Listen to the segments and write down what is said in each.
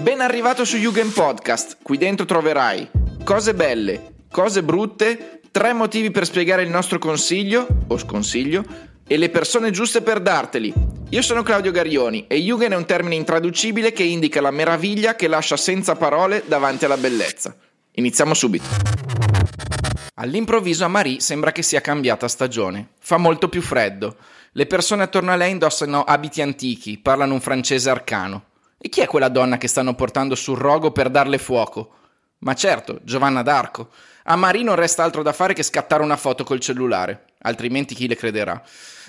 Ben arrivato su Jugend Podcast. Qui dentro troverai cose belle, cose brutte, tre motivi per spiegare il nostro consiglio o sconsiglio e le persone giuste per darteli. Io sono Claudio Garioni e Jugend è un termine intraducibile che indica la meraviglia che lascia senza parole davanti alla bellezza. Iniziamo subito. All'improvviso a Marie sembra che sia cambiata stagione. Fa molto più freddo. Le persone attorno a lei indossano abiti antichi, parlano un francese arcano. E chi è quella donna che stanno portando sul rogo per darle fuoco? Ma certo, Giovanna d'Arco. A Marie non resta altro da fare che scattare una foto col cellulare, altrimenti chi le crederà?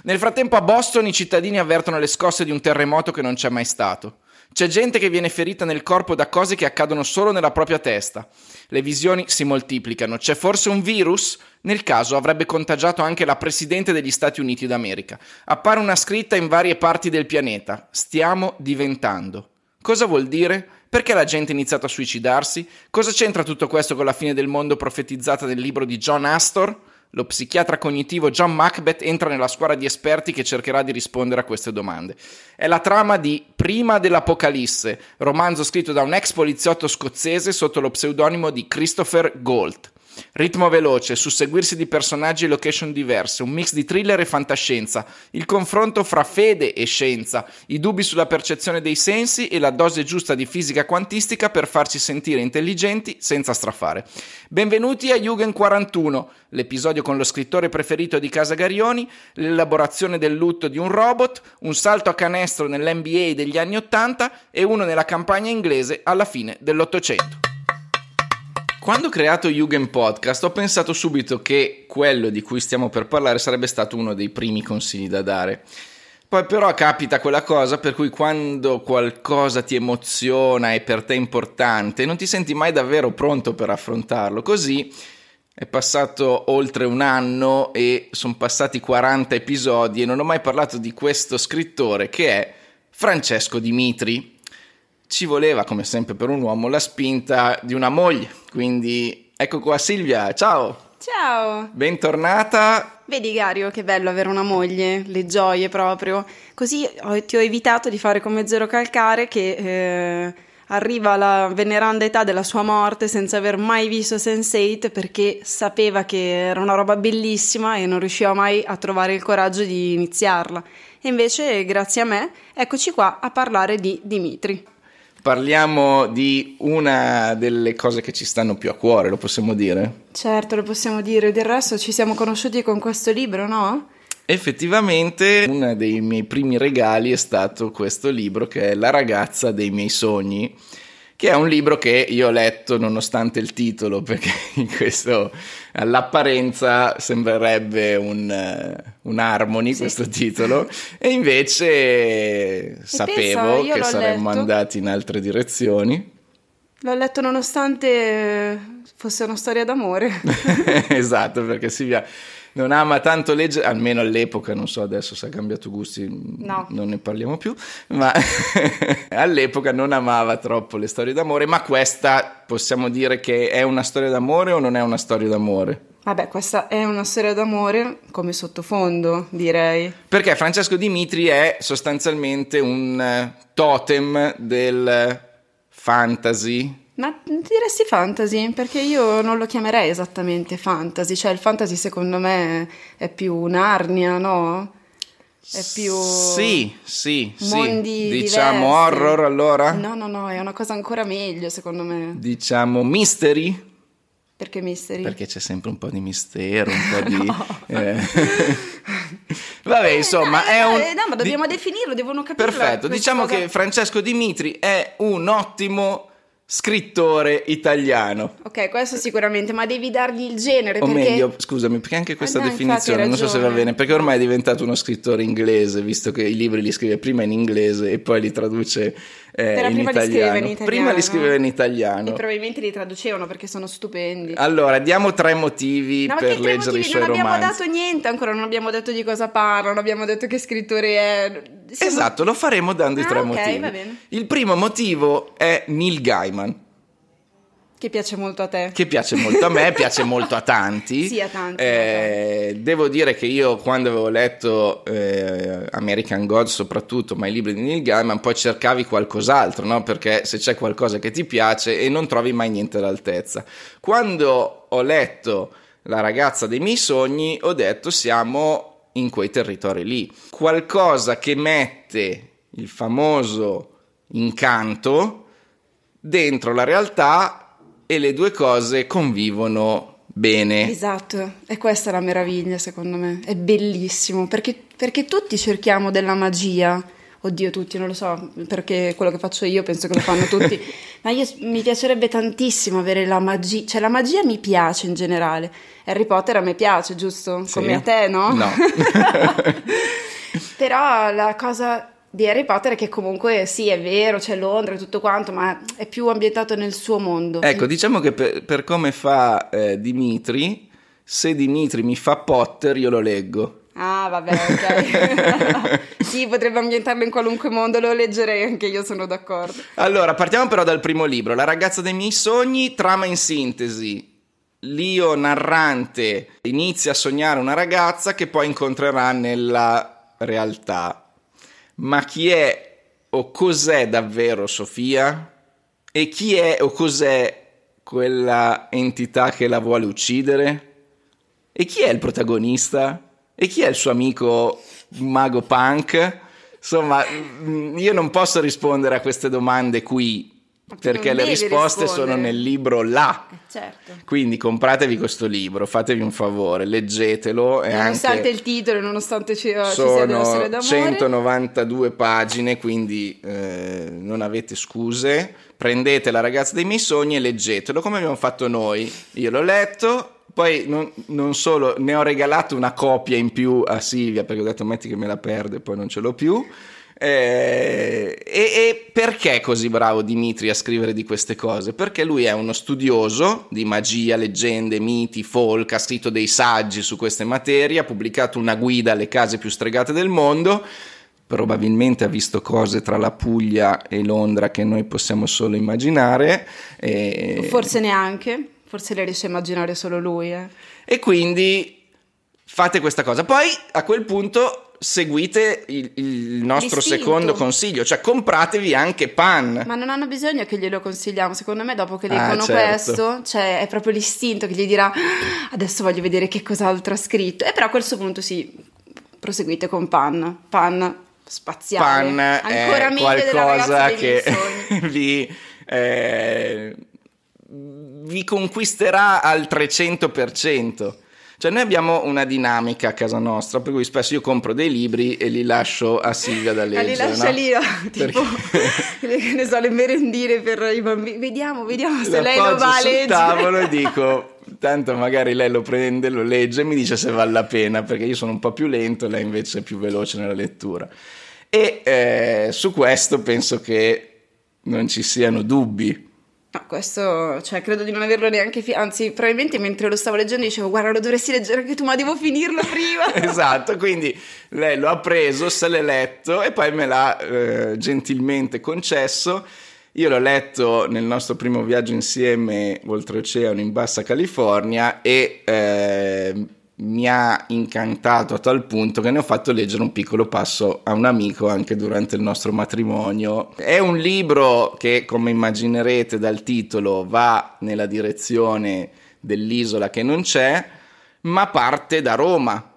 Nel frattempo a Boston i cittadini avvertono le scosse di un terremoto che non c'è mai stato. C'è gente che viene ferita nel corpo da cose che accadono solo nella propria testa. Le visioni si moltiplicano. C'è forse un virus? Nel caso avrebbe contagiato anche la Presidente degli Stati Uniti d'America. Appare una scritta in varie parti del pianeta. Stiamo diventando. Cosa vuol dire? Perché la gente ha iniziato a suicidarsi? Cosa c'entra tutto questo con la fine del mondo profetizzata nel libro di John Astor? Lo psichiatra cognitivo John Macbeth entra nella squadra di esperti che cercherà di rispondere a queste domande. È la trama di Prima dell'Apocalisse, romanzo scritto da un ex poliziotto scozzese sotto lo pseudonimo di Christopher Gold. Ritmo veloce, susseguirsi di personaggi e location diverse, un mix di thriller e fantascienza, il confronto fra fede e scienza, i dubbi sulla percezione dei sensi e la dose giusta di fisica quantistica per farci sentire intelligenti senza strafare. Benvenuti a Jugend 41, l'episodio con lo scrittore preferito di Casa Garioni, l'elaborazione del lutto di un robot, un salto a canestro nell'NBA degli anni 80 e uno nella campagna inglese alla fine dell'Ottocento. Quando ho creato Jugend Podcast ho pensato subito che quello di cui stiamo per parlare sarebbe stato uno dei primi consigli da dare. Poi però capita quella cosa per cui quando qualcosa ti emoziona e per te importante non ti senti mai davvero pronto per affrontarlo. Così è passato oltre un anno e sono passati 40 episodi e non ho mai parlato di questo scrittore che è Francesco Dimitri ci voleva, come sempre per un uomo, la spinta di una moglie. Quindi ecco qua Silvia, ciao! Ciao! Bentornata! Vedi Gario che bello avere una moglie, le gioie proprio. Così ti ho evitato di fare come Zero Calcare che eh, arriva alla veneranda età della sua morte senza aver mai visto Sense8 perché sapeva che era una roba bellissima e non riusciva mai a trovare il coraggio di iniziarla. E invece, grazie a me, eccoci qua a parlare di Dimitri parliamo di una delle cose che ci stanno più a cuore, lo possiamo dire? Certo, lo possiamo dire. Del resto ci siamo conosciuti con questo libro, no? Effettivamente uno dei miei primi regali è stato questo libro che è La ragazza dei miei sogni che è un libro che io ho letto nonostante il titolo, perché in questo all'apparenza sembrerebbe un, uh, un harmony sì. questo titolo, e invece e sapevo pensa, che saremmo letto. andati in altre direzioni. L'ho letto nonostante fosse una storia d'amore. esatto, perché Silvia non ama tanto leggere, almeno all'epoca, non so adesso se ha cambiato gusti, no. non ne parliamo più, ma all'epoca non amava troppo le storie d'amore, ma questa possiamo dire che è una storia d'amore o non è una storia d'amore? Vabbè, questa è una storia d'amore come sottofondo, direi. Perché Francesco Dimitri è sostanzialmente un eh, totem del fantasy, ma diresti fantasy? Perché io non lo chiamerei esattamente fantasy, cioè il fantasy secondo me è più Narnia, no? È più Sì, sì, sì. Diciamo diversi. horror allora? No, no, no, è una cosa ancora meglio secondo me. Diciamo mystery? Perché mystery? Perché c'è sempre un po' di mistero, un po' di... eh. Vabbè, insomma, eh, è un... No, ma dobbiamo di... definirlo, devono capire. Perfetto, diciamo cosa... che Francesco Dimitri è un ottimo scrittore italiano. Ok, questo sicuramente, ma devi dargli il genere. O perché... meglio, scusami, perché anche questa ah, no, definizione non so se va bene, perché ormai è diventato uno scrittore inglese, visto che i libri li scrive prima in inglese e poi li traduce eh, in, prima italiano. Li in italiano. Prima li scriveva in italiano. E probabilmente li traducevano perché sono stupendi. Allora, diamo tre motivi no, per leggere motivi? i suoi romanzi. Non abbiamo dato niente ancora, non abbiamo detto di cosa parla, non abbiamo detto che scrittore è. Siamo... Esatto, lo faremo dando ah, i tre okay, motivi. Il primo motivo è Neil Gaiman. Che piace molto a te. Che piace molto a me, piace molto a tanti. Sì, a tanti. Eh, devo dire che io quando avevo letto eh, American God soprattutto, ma i libri di Neil Gaiman, poi cercavi qualcos'altro, no? Perché se c'è qualcosa che ti piace e non trovi mai niente all'altezza. Quando ho letto La ragazza dei miei sogni, ho detto siamo in quei territori lì. Qualcosa che mette il famoso incanto dentro la realtà e le due cose convivono bene. Esatto, e questa è la meraviglia secondo me, è bellissimo perché, perché tutti cerchiamo della magia. Oddio, tutti, non lo so, perché quello che faccio io penso che lo fanno tutti, ma io, mi piacerebbe tantissimo avere la magia, cioè la magia mi piace in generale. Harry Potter a me piace, giusto? Sì. Come a te, no? No. Però la cosa di Harry Potter è che comunque sì, è vero, c'è Londra e tutto quanto, ma è più ambientato nel suo mondo. ecco, diciamo che per, per come fa eh, Dimitri, se Dimitri mi fa Potter, io lo leggo. Ah, vabbè, ok. sì, potrebbe ambientarlo in qualunque mondo, lo leggerei anche io, sono d'accordo. Allora, partiamo però dal primo libro, La ragazza dei miei sogni, trama in sintesi. L'io narrante inizia a sognare una ragazza che poi incontrerà nella realtà. Ma chi è o cos'è davvero Sofia? E chi è o cos'è quella entità che la vuole uccidere? E chi è il protagonista? E chi è il suo amico mago punk? Insomma, mm, io non posso rispondere a queste domande qui perché le risposte rispondere. sono nel libro là. Eh, certo. Quindi compratevi questo libro, fatevi un favore, leggetelo Nonostante il titolo, nonostante ci, ci sia sono storia d'amore. 192 pagine, quindi eh, non avete scuse. Prendete la ragazza dei miei sogni e leggetelo come abbiamo fatto noi. Io l'ho letto, poi non, non solo, ne ho regalato una copia in più a Silvia perché ho detto metti che me la perde, poi non ce l'ho più. Eh, e, e perché è così bravo Dimitri a scrivere di queste cose? Perché lui è uno studioso di magia, leggende, miti, folk, ha scritto dei saggi su queste materie, ha pubblicato una guida alle case più stregate del mondo, probabilmente ha visto cose tra la Puglia e Londra che noi possiamo solo immaginare. E, Forse neanche, forse le riesce a immaginare solo lui. Eh. e quindi fate questa cosa. Poi a quel punto seguite il, il nostro L'istinto. secondo consiglio, cioè compratevi anche pan. Ma non hanno bisogno che glielo consigliamo. Secondo me, dopo che Ah, leggono certo. questo, cioè, è proprio l'istinto che gli dirà: "Ah, Adesso voglio vedere che cos'altro ha scritto. E però a questo punto sì, proseguite con Pan. Pan spaziale. Pan Ancora è meglio qualcosa che vi, eh, vi conquisterà al 300%. Cioè noi abbiamo una dinamica a casa nostra, per cui spesso io compro dei libri e li lascio a Silvia da Ma leggere. li lascia no? lì, no? tipo, le, che ne so, le merendine per i bambini. Vediamo, vediamo se lei lo va a sul leggere. tavolo e dico tanto magari lei lo prende, lo legge e mi dice se vale la pena perché io sono un po' più lento lei invece è più veloce nella lettura e eh, su questo penso che non ci siano dubbi No, questo, cioè, credo di non averlo neanche, fi- anzi, probabilmente mentre lo stavo leggendo dicevo, guarda, lo dovresti leggere anche tu, ma devo finirlo prima. esatto quindi lei lo ha preso se l'è letto e poi me l'ha eh, gentilmente concesso io l'ho letto nel nostro primo viaggio insieme oltreoceano in Bassa California e eh, mi ha incantato a tal punto che ne ho fatto leggere un piccolo passo a un amico anche durante il nostro matrimonio. È un libro che, come immaginerete dal titolo, va nella direzione dell'isola che non c'è, ma parte da Roma,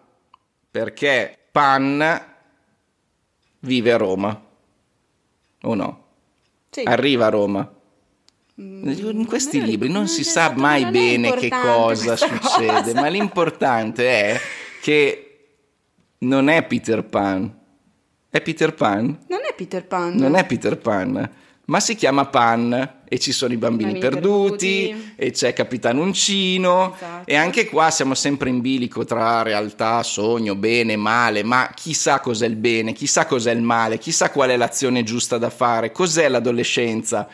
perché Pan vive a Roma, o no? Sì. Arriva a Roma. Mm, In questi non libri non si sa mai bene che cosa succede, cosa. ma l'importante è che non è Peter Pan. È Peter Pan? Non è Peter Pan. Non è Peter Pan, ma si chiama Pan e ci sono i bambini Bambini perduti, perduti. e c'è Capitan Uncino Esatto. e anche qua siamo sempre in bilico tra realtà, sogno, bene, male, ma chissà cos'è il bene, chissà cos'è il male, chissà qual è l'azione giusta da fare, cos'è l'adolescenza.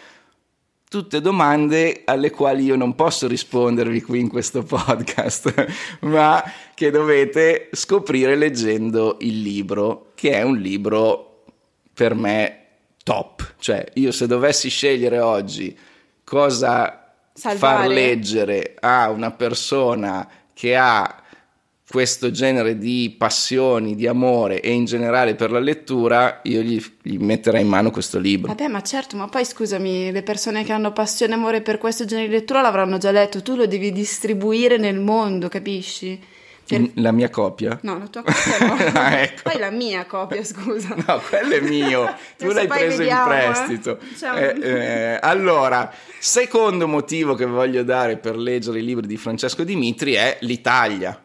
Tutte domande alle quali io non posso rispondervi qui in questo podcast, ma che dovete scoprire leggendo il libro, che è un libro per me top. Cioè, io se dovessi scegliere oggi cosa Salvare. far leggere a una persona che ha questo genere di passioni, di amore e in generale per la lettura, io gli, gli metterei in mano questo libro. Vabbè, ma certo, ma poi scusami, le persone che hanno passione e amore per questo genere di lettura l'avranno già letto, tu lo devi distribuire nel mondo, capisci? Per- La mia copia? No, la tua copia no. Ah, ecco. Poi la mia copia, scusa. No, quello è mio, tu l'hai preso vediamo, in eh. prestito. Un- Eh, eh, allora, secondo motivo che voglio dare per leggere i libri di Francesco Dimitri è l'Italia.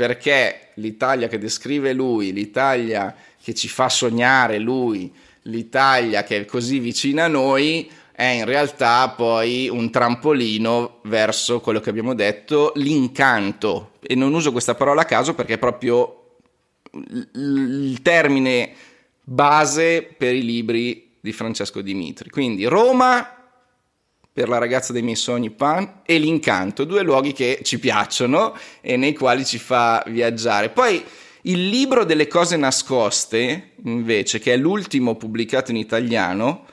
Perché l'Italia che descrive lui, l'Italia che ci fa sognare lui, l'Italia che è così vicina a noi, è in realtà poi un trampolino verso quello che abbiamo detto, l'incanto. E non uso questa parola a caso perché è proprio il termine base per i libri di Francesco Dimitri. Quindi Roma per la ragazza dei miei sogni Pan e l'incanto, due luoghi che ci piacciono e nei quali ci fa viaggiare. Poi il libro delle cose nascoste, invece, che è l'ultimo pubblicato in italiano,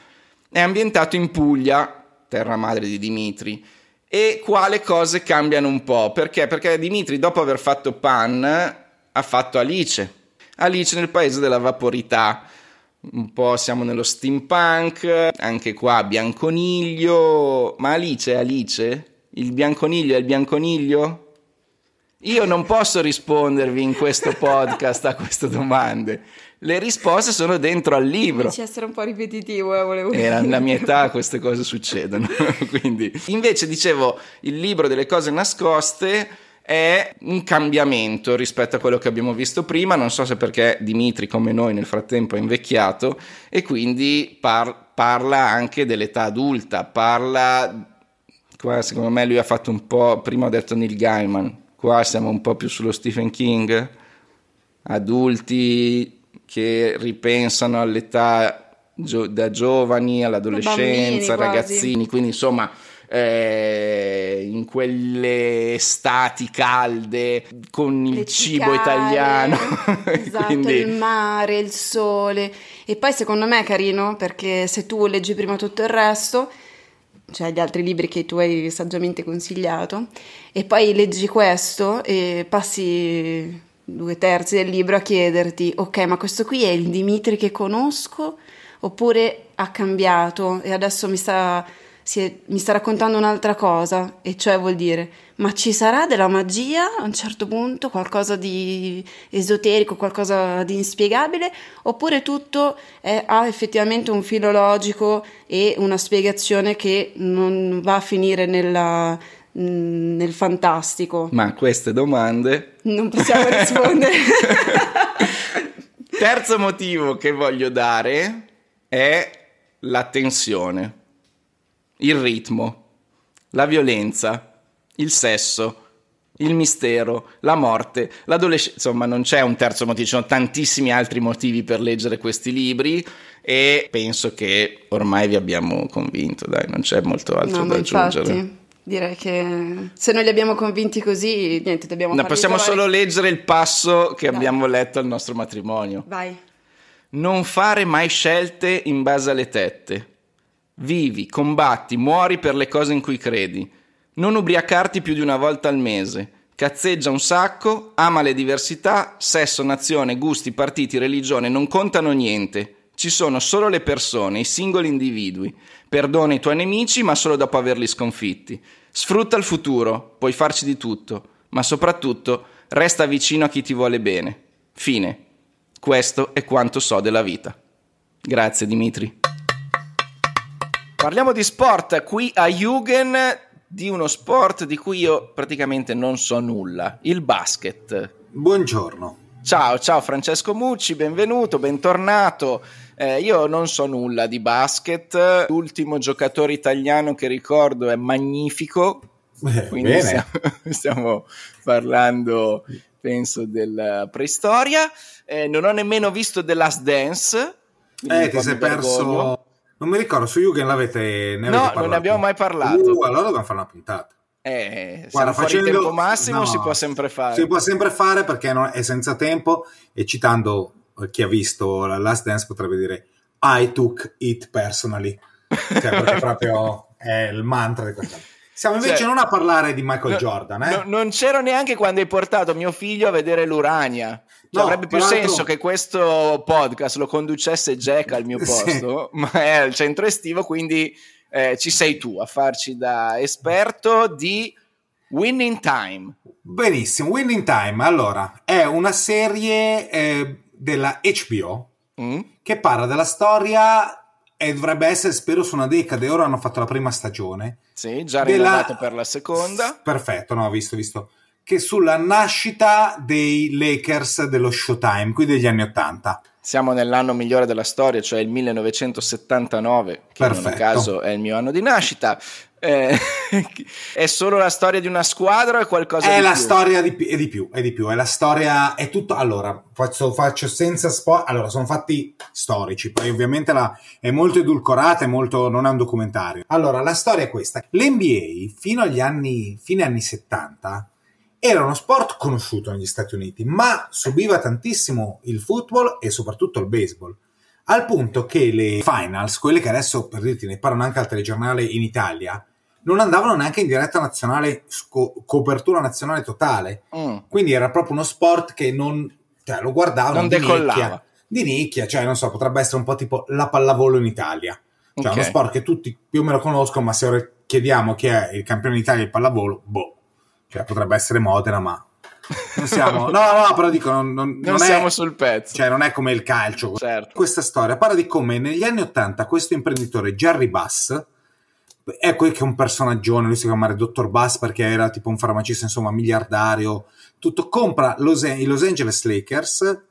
è ambientato in Puglia, terra madre di Dimitri. E qua le cose cambiano un po', perché? Perché Dimitri, dopo aver fatto Pan, ha fatto Alice. Alice nel paese della vaporità. Un po' siamo nello steampunk, anche qua bianconiglio. Ma Alice è Alice? Il bianconiglio è il bianconiglio? Io non posso rispondervi in questo podcast a queste domande. Le risposte sono dentro al libro. A essere un po' ripetitivo, eh, volevo Era dire. nella mia età queste cose succedono. Quindi, invece, dicevo, il libro delle cose nascoste è un cambiamento rispetto a quello che abbiamo visto prima. Non so se perché Dimitri, come noi, nel frattempo è invecchiato e quindi par- parla anche dell'età adulta. Parla. Qua, secondo me, lui ha fatto un po'. Prima ho detto Neil Gaiman. Qua siamo un po' più sullo Stephen King. Adulti che ripensano all'età gio- da giovani all'adolescenza, Bambini, quasi. ragazzini, quindi insomma eh, in quelle estati calde con il Le cibo cicale, italiano. esatto, Quindi- il mare, il sole. E poi secondo me è carino perché se tu leggi prima tutto il resto, cioè gli altri libri che tu hai saggiamente consigliato, e poi leggi questo e passi due terzi del libro a chiederti, ok, ma questo qui è il Dimitri che conosco oppure ha cambiato e adesso mi sta, è- mi sta raccontando un'altra cosa, e cioè vuol dire, ma ci sarà della magia a un certo punto, qualcosa di esoterico, qualcosa di inspiegabile, oppure tutto è- ha effettivamente un filo logico e una spiegazione che non va a finire nella- nel fantastico. Ma queste domande Non possiamo rispondere. Terzo motivo che voglio dare è la tensione, il ritmo, la violenza, il sesso, il mistero, la morte, l'adolescenza. Insomma, non c'è un terzo motivo, ci sono tantissimi altri motivi per leggere questi libri e penso che ormai vi abbiamo convinto, dai, non c'è molto altro No, da aggiungere. infatti direi che se noi li abbiamo convinti così, niente, dobbiamo No, possiamo trovare- solo leggere il passo che Dai. abbiamo letto al nostro matrimonio. Vai. Non fare mai scelte in base alle tette. Vivi, combatti, muori per le cose in cui credi. Non ubriacarti più di una volta al mese. Cazzeggia un sacco, ama le diversità, sesso, nazione, gusti, partiti, religione, non contano niente. Ci sono solo le persone, i singoli individui. Perdona i tuoi nemici, ma solo dopo averli sconfitti. Sfrutta il futuro, puoi farci di tutto, ma soprattutto resta vicino a chi ti vuole bene. Fine. Questo è quanto so della vita. Grazie Dimitri. Parliamo di sport qui a Jugend, di uno sport di cui io praticamente non so nulla, il basket. Buongiorno. Ciao, ciao Francesco Mucci, benvenuto, bentornato. Eh, io non so nulla di basket, l'ultimo giocatore italiano che ricordo è magnifico, Eh, quindi stiamo, stiamo parlando, penso, della preistoria. Eh, non ho nemmeno visto The Last Dance. Eh, ti sei perso. Non mi ricordo, su Yugen l'avete. Ne No, non ne abbiamo mai parlato. Uh, allora dobbiamo fare una puntata. Eh, Guarda, facendo- tempo massimo, no, si può sempre fare. Si può sempre fare perché non- è senza tempo. E citando chi ha visto la Last Dance potrebbe dire I took it personally. Cioè, perché proprio è il mantra di questa. Siamo invece Cioè, non a parlare di Michael No, Jordan, eh? no, non c'ero neanche quando hai portato mio figlio a vedere l'Urania. Cioè, No, avrebbe più senso che questo podcast lo conducesse Jack al mio Sì. posto, ma è al centro estivo, quindi eh, ci sei tu a farci da esperto di Winning Time. Benissimo, Winning Time, allora, è una serie eh, della HBO Mm? che parla della storia e dovrebbe essere, spero, su una decade. Ora hanno fatto la prima stagione. Sì, già della- rinnovato per la seconda. Perfetto, no, ho visto, visto. Che sulla nascita dei Lakers dello Showtime, qui degli anni Ottanta. Siamo nell'anno migliore della storia, cioè il 1979, che non a Perfetto. caso è il mio anno di nascita. Eh, è solo la storia di una squadra o è qualcosa È di la più? storia di, è di più, è di più, è la storia, è tutto, allora, faccio, faccio senza spoiler, allora, sono fatti storici, poi ovviamente la, è molto edulcorata, è molto, non è un documentario. Allora, la storia è questa, l'NBA fino agli anni, fine anni 70, era uno sport conosciuto negli Stati Uniti, ma subiva tantissimo il football e soprattutto il baseball. Al punto che le finals, quelle che adesso per dirti ne parlano anche al telegiornale in Italia, non andavano neanche in diretta nazionale, sco- copertura nazionale totale. Mm. Quindi era proprio uno sport che non cioè, lo guardavano Non di decollava. nicchia. Di nicchia, cioè non so, potrebbe essere un po' tipo la pallavolo in Italia. Cioè, Ok. uno sport che tutti più o meno conoscono, ma se ora chiediamo chi è il campione d'Italia di pallavolo, boh. Cioè, potrebbe essere Modena, ma non siamo. No, no, però dico, non, non- Non, non è, siamo sul pezzo. cioè, non è come il calcio. certo. Questa storia parla di come negli anni Ottanta questo imprenditore Jerry Bass, è quel che è un personaggione, lui si chiama Dottor Bass perché era tipo un farmacista, insomma, miliardario, tutto, compra Los- i Los Angeles Lakers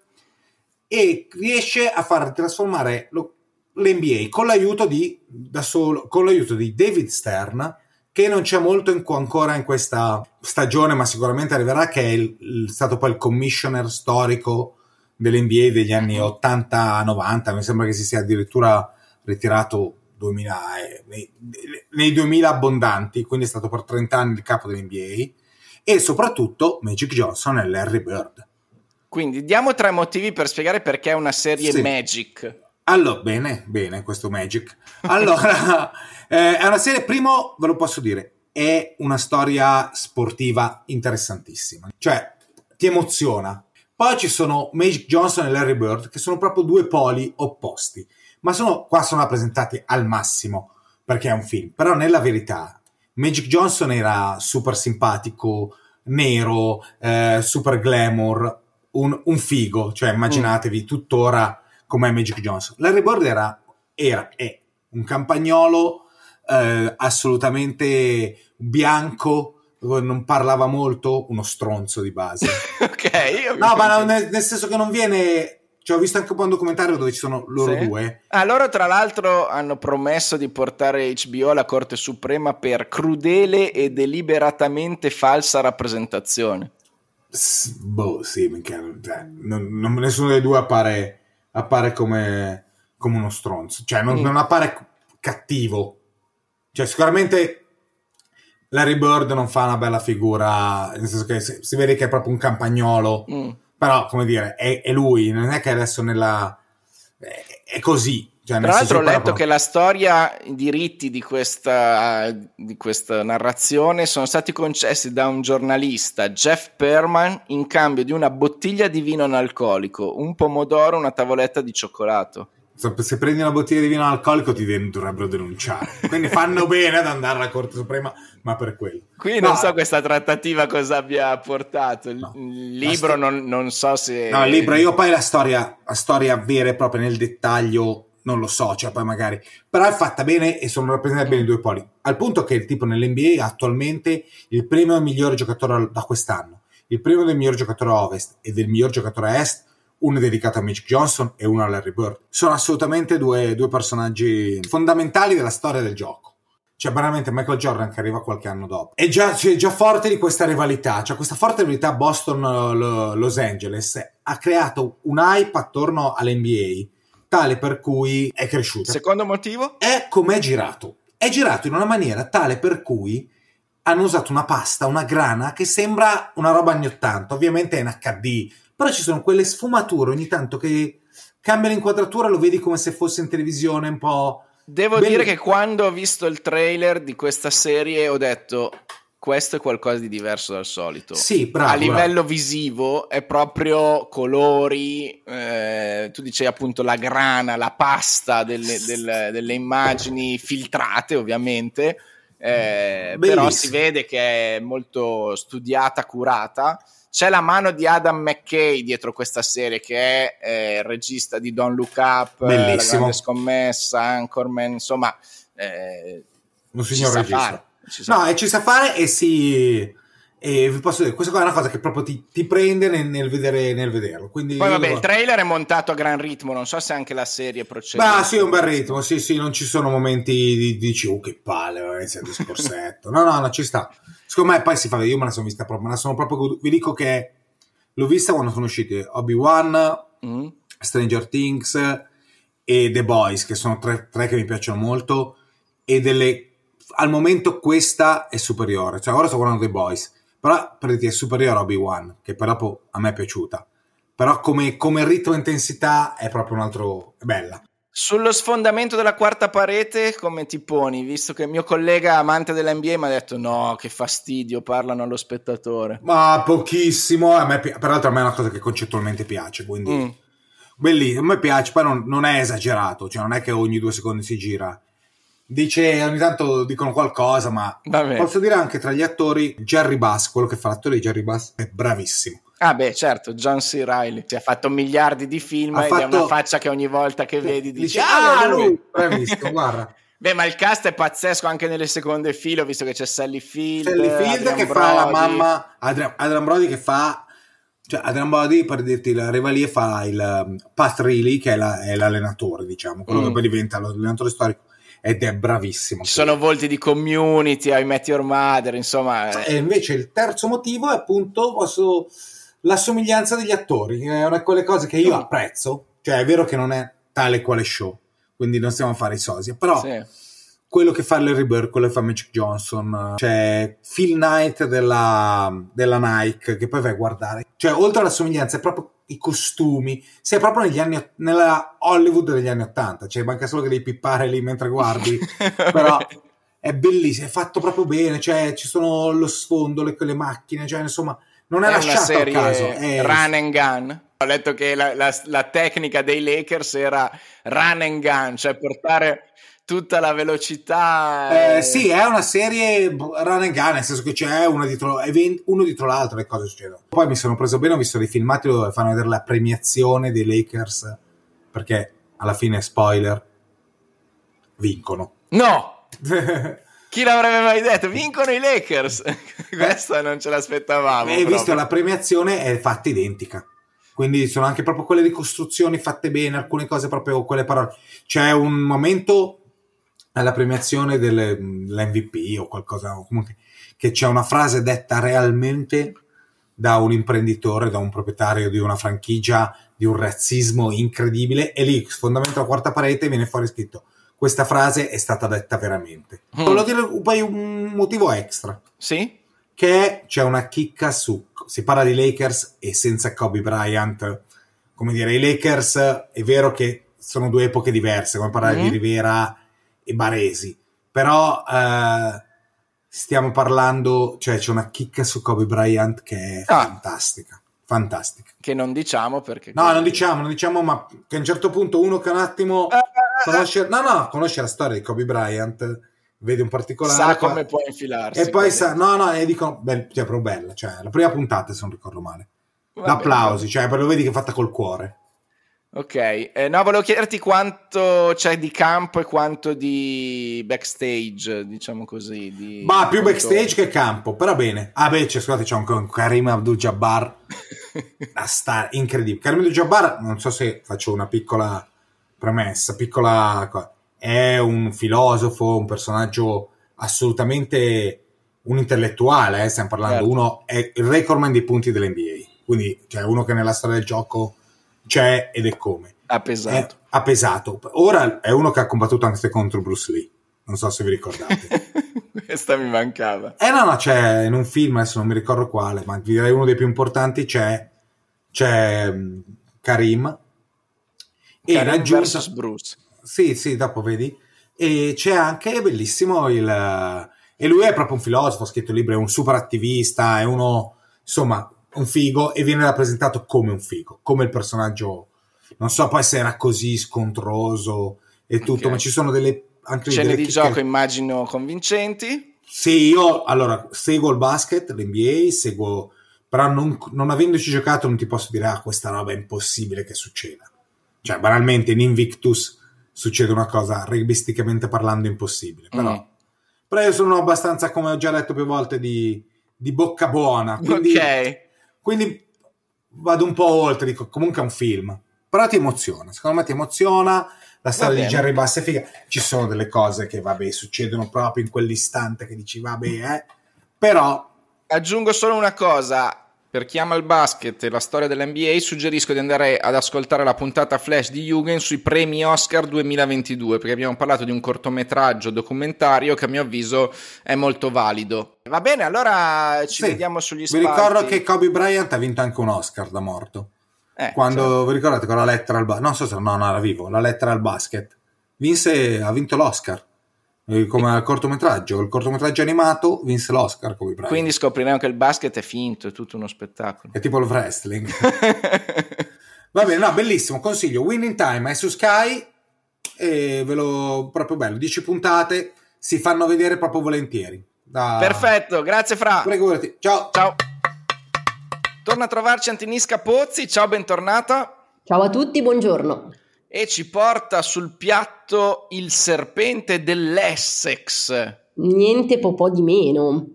e riesce a far trasformare lo- l'NBA con l'aiuto di, da solo, con l'aiuto di David Stern, che non c'è molto in- ancora in questa stagione, ma sicuramente arriverà, che è il- stato poi il commissioner storico dell'NBA degli anni 80-90, mi sembra che si sia addirittura ritirato 2000, eh, nei, nei 2000 abbondanti, quindi è stato per 30 anni il capo dell'NBA, e soprattutto Magic Johnson e Larry Bird. Quindi diamo tre motivi per spiegare perché è una serie Sì. Magic. Allora, bene, bene, questo Magic. Allora, eh, è una serie, primo, ve lo posso dire, è una storia sportiva interessantissima. Cioè, ti emoziona. Poi ci sono Magic Johnson e Larry Bird, che sono proprio due poli opposti. Ma sono, qua sono rappresentati al massimo, perché è un film. Però nella verità, Magic Johnson era super simpatico, nero, eh, super glamour, un, un figo. Cioè, immaginatevi tuttora com'è Magic Johnson. Larry Bird era, era è un campagnolo eh, assolutamente bianco, non parlava molto, uno stronzo di base. ok. No, ma nel, nel senso che non viene. Cioè, ho visto anche un po' un documentario dove ci sono loro Sì. due. Ah, loro tra l'altro hanno promesso di portare HBO alla Corte Suprema per crudele e deliberatamente falsa rappresentazione. S- boh, sì, minchia, cioè, non- non- nessuno dei due appare, appare come, come uno stronzo. Cioè, non, Mm. non appare cattivo. Cioè, sicuramente Larry Bird non fa una bella figura, nel senso che si, si vede che è proprio un campagnolo. Mm. Però, come dire, è, è lui, non è che adesso nella... è, è così. Cioè, Tra l'altro ho letto proprio- che la storia, i diritti di questa, di questa narrazione sono stati concessi da un giornalista, Jeff Perman, in cambio di una bottiglia di vino analcolico, un pomodoro, una tavoletta di cioccolato. Se, prendi una bottiglia di vino alcolico ti dovrebbero denunciare. Quindi fanno bene ad andare alla Corte Suprema, ma per quello. Qui No, non so questa trattativa cosa abbia portato. Il, No. libro sto- non, non so se... No, il libro, io poi la storia, la storia vera e propria nel dettaglio non lo so, cioè poi magari... Però è fatta bene e sono rappresentati bene i due poli. Al punto che il tipo nell'NBA attualmente il premio al migliore giocatore da quest'anno, il premio del miglior giocatore a ovest e del miglior giocatore a est, uno è dedicato a Magic Johnson e uno a Larry Bird. Sono assolutamente due, due personaggi fondamentali della storia del gioco. Cioè, banalmente, Michael Jordan che arriva qualche anno dopo. È già, cioè, già forte di questa rivalità. Cioè, questa forte rivalità Boston-Los Angeles ha creato un hype attorno all'NBA tale per cui è cresciuta. Secondo motivo? È come è girato. È girato in una maniera tale per cui hanno usato una pasta, una grana che sembra una roba anni 80. Ovviamente è in HD, però ci sono quelle sfumature ogni tanto che cambia l'inquadratura, lo vedi come se fosse in televisione un po'. Devo Belli- dire che quando ho visto il trailer di questa serie ho detto questo è qualcosa di diverso dal solito. Sì, bravo, A livello bravo. visivo è proprio colori, eh, tu dicevi appunto la grana, la pasta delle, del- delle immagini filtrate ovviamente, eh, però Bellissimo. si vede che è molto studiata, curata. C'è la mano di Adam McKay dietro questa serie, che è eh, il regista di Don't Look Up, eh, La Bellissimo. Grande Scommessa, Anchorman, insomma, eh, Un signor regista. fare. Sa No, e ci sa fare e si... E vi posso dire, questa qua è una cosa che proprio ti, ti prende nel, nel vedere, nel vederlo. Quindi Poi vabbè, io- il trailer è montato a gran ritmo, non so se anche la serie procede. Beh, sì, è un bel ritmo. Sì, sì, non ci sono momenti di dici, oh, che palle, inizia il discorsetto. no, no, no, ci sta. Secondo me poi si fa, io me la sono vista proprio, me la sono proprio Vi dico che l'ho vista quando sono usciti Obi-Wan, Mm? Stranger Things e The Boys, che sono tre, tre che mi piacciono molto. E delle. Al momento questa è superiore. Cioè, ora sto guardando The Boys. Però per dirti è superiore a Obi-Wan, che poi dopo a me è piaciuta. Però come, come ritmo e intensità è proprio un altro. è bella. Sullo sfondamento della quarta parete, come ti poni? Visto che il mio collega amante dell'NBA mi ha detto: No, che fastidio, parlano allo spettatore. Ma pochissimo. A me, peraltro, a me è una cosa che concettualmente piace. Quindi, Mm. bellissimo. A me piace, poi non, non è esagerato. Cioè, non è che ogni due secondi si gira. Dice, ogni tanto dicono qualcosa, ma Vabbè. posso dire anche tra gli attori, Jerry Bass, quello che fa l'attore di Jerry Bass, è bravissimo. Ah, beh, certo, John C. Riley. Si è fatto miliardi di film Ha ed è fatto- una faccia che ogni volta che vedi dici: Dice, Ah, ah, è lui. lui! Bravissimo, guarda. Beh, ma il cast è pazzesco anche nelle seconde file. Ho visto che c'è Sally Field, Sally Field Adrian che fa la Brody. mamma, Adrian, Adrian Brody che fa... Cioè, Adrian Brody, per dirti, la rivalia fa il um, Pat Riley, che è, la- è l'allenatore, diciamo, quello Mm. che poi diventa l'allenatore storico, ed è bravissimo. Ci sono volti di community, I Met Your Mother, insomma. eh, E invece il terzo motivo è appunto posso- la somiglianza degli attori, è una di quelle cose che io Mm. apprezzo, cioè è vero che non è tale quale show, quindi non stiamo a fare i sosia, però sì. Quello che fa Larry Bird, quello che fa Magic Johnson, c'è Phil Knight della, della Nike che poi vai a guardare, cioè oltre alla somiglianza è proprio i costumi, sei proprio negli anni, nella Hollywood degli anni Ottanta, cioè manca solo che devi pippare lì mentre guardi, però è bellissimo, è fatto proprio bene, cioè ci sono lo sfondo, le, quelle macchine, cioè insomma non è, è lasciato serie al caso. È, run and gun. Ho letto che la, la- la tecnica dei Lakers era run and gun, cioè portare tutta la velocità. eh, sì, è una serie run and gun, nel senso che c'è una dietro, uno dietro l'altro le cose succedono. Poi mi sono preso bene, ho visto dei filmati dove fanno vedere la premiazione dei Lakers, perché alla fine, spoiler, vincono. No! Chi l'avrebbe mai detto? Vincono i Lakers! Questa non ce l'aspettavamo. E visto la premiazione è fatta identica. Quindi sono anche proprio quelle ricostruzioni fatte bene, alcune cose proprio quelle parole. C'è un momento alla premiazione dell'MVP o qualcosa, o comunque, che c'è una frase detta realmente da un imprenditore, da un proprietario di una franchigia, di un razzismo incredibile, e lì, sfondamento della quarta parete, viene fuori scritto questa frase è stata detta veramente. Mm. Volevo dire poi un motivo extra Sì? che c'è una chicca su si parla di Lakers e senza Kobe Bryant come dire i Lakers è vero che sono due epoche diverse come parlare Mhm. di Rivera e Baresi però eh, stiamo parlando cioè c'è una chicca su Kobe Bryant che è Ah. fantastica fantastica Che non diciamo perché... no non diciamo non diciamo ma che a un certo punto uno che un attimo Ah, ah, ah, conosce no no conosce la storia di Kobe Bryant vede un particolare sa qua- come può infilarsi. e poi sa, no, no, e dicono, beh, cioè, proprio bella, cioè, la prima puntata, se non ricordo male. L'applausi, cioè, lo vedi che è fatta col cuore. Ok, eh, no, volevo chiederti quanto c'è di campo e quanto di backstage, diciamo così. Di Ma più quanto- backstage che campo, però bene. Ah, beh, c'è, scusate, c'è un, un Karim Abdul-Jabbar, da star, incredibile. Karim Abdul-Jabbar, non so se faccio una piccola premessa, piccola... co- È un filosofo, un personaggio assolutamente un intellettuale, eh, stiamo parlando, Certo. uno è il recordman dei punti dell'NBA, quindi c'è uno che nella storia del gioco c'è ed è come. ha È- pesato. ha pesato. Ora è uno che ha combattuto anche contro Bruce Lee. Non so se vi ricordate. Questa mi mancava. eh no, no, c'è in un film, adesso non mi ricordo quale, ma direi uno dei più importanti, c'è, c'è mm, Karim. E Karim versus Bruce. sì, sì, dopo vedi. E c'è anche, bellissimo, il... E lui è proprio un filosofo, ha scritto libri, è un super attivista, è uno, insomma, un figo e viene rappresentato come un figo, come il personaggio, non so poi se era così scontroso e tutto, okay. ma ci sono delle... Anche Scene di gioco immagino convincenti. Sì, io allora seguo il basket, l'NBA, seguo però non, non, avendoci giocato non ti posso dire ah questa roba è impossibile che succeda cioè banalmente in Invictus succede una cosa rugbisticamente parlando impossibile però, mm. però io sono abbastanza come ho già detto più volte di, di bocca buona quindi, okay. Quindi vado un po' oltre dico comunque è un film però ti emoziona secondo me ti emoziona la storia di Jerry Bass è figa ci sono delle cose che vabbè succedono proprio in quell'istante che dici vabbè eh però Aggiungo solo una cosa. Per chi ama il basket e la storia dell'NBA, suggerisco di andare ad ascoltare la puntata flash di Jugend sui premi Oscar 2022, perché abbiamo parlato di un cortometraggio documentario che a mio avviso è molto valido. Va bene, allora ci sì, vediamo sugli spalti. Vi ricordo che Kobe Bryant ha vinto anche un Oscar da morto. Eh, Quando certo. vi ricordate con la lettera al basket, non so se no, no, era vivo, la lettera al basket. Vinse, ha vinto l'Oscar come al cortometraggio. Il cortometraggio animato vinse l'Oscar come Bryant. Quindi scopriremo che il basket è finto, è tutto uno spettacolo. È tipo il wrestling. Va bene, no, bellissimo, consiglio. Winning Time è su Sky e ve lo proprio bello, 10 puntate, si fanno vedere proprio volentieri. Da... Perfetto, grazie Fra. Prego, ciao. Ciao. Torna a trovarci Antinisca Pozzi, ciao, bentornata. Ciao a tutti, buongiorno e ci porta sul piatto il serpente dell'Essex. Niente po' di meno.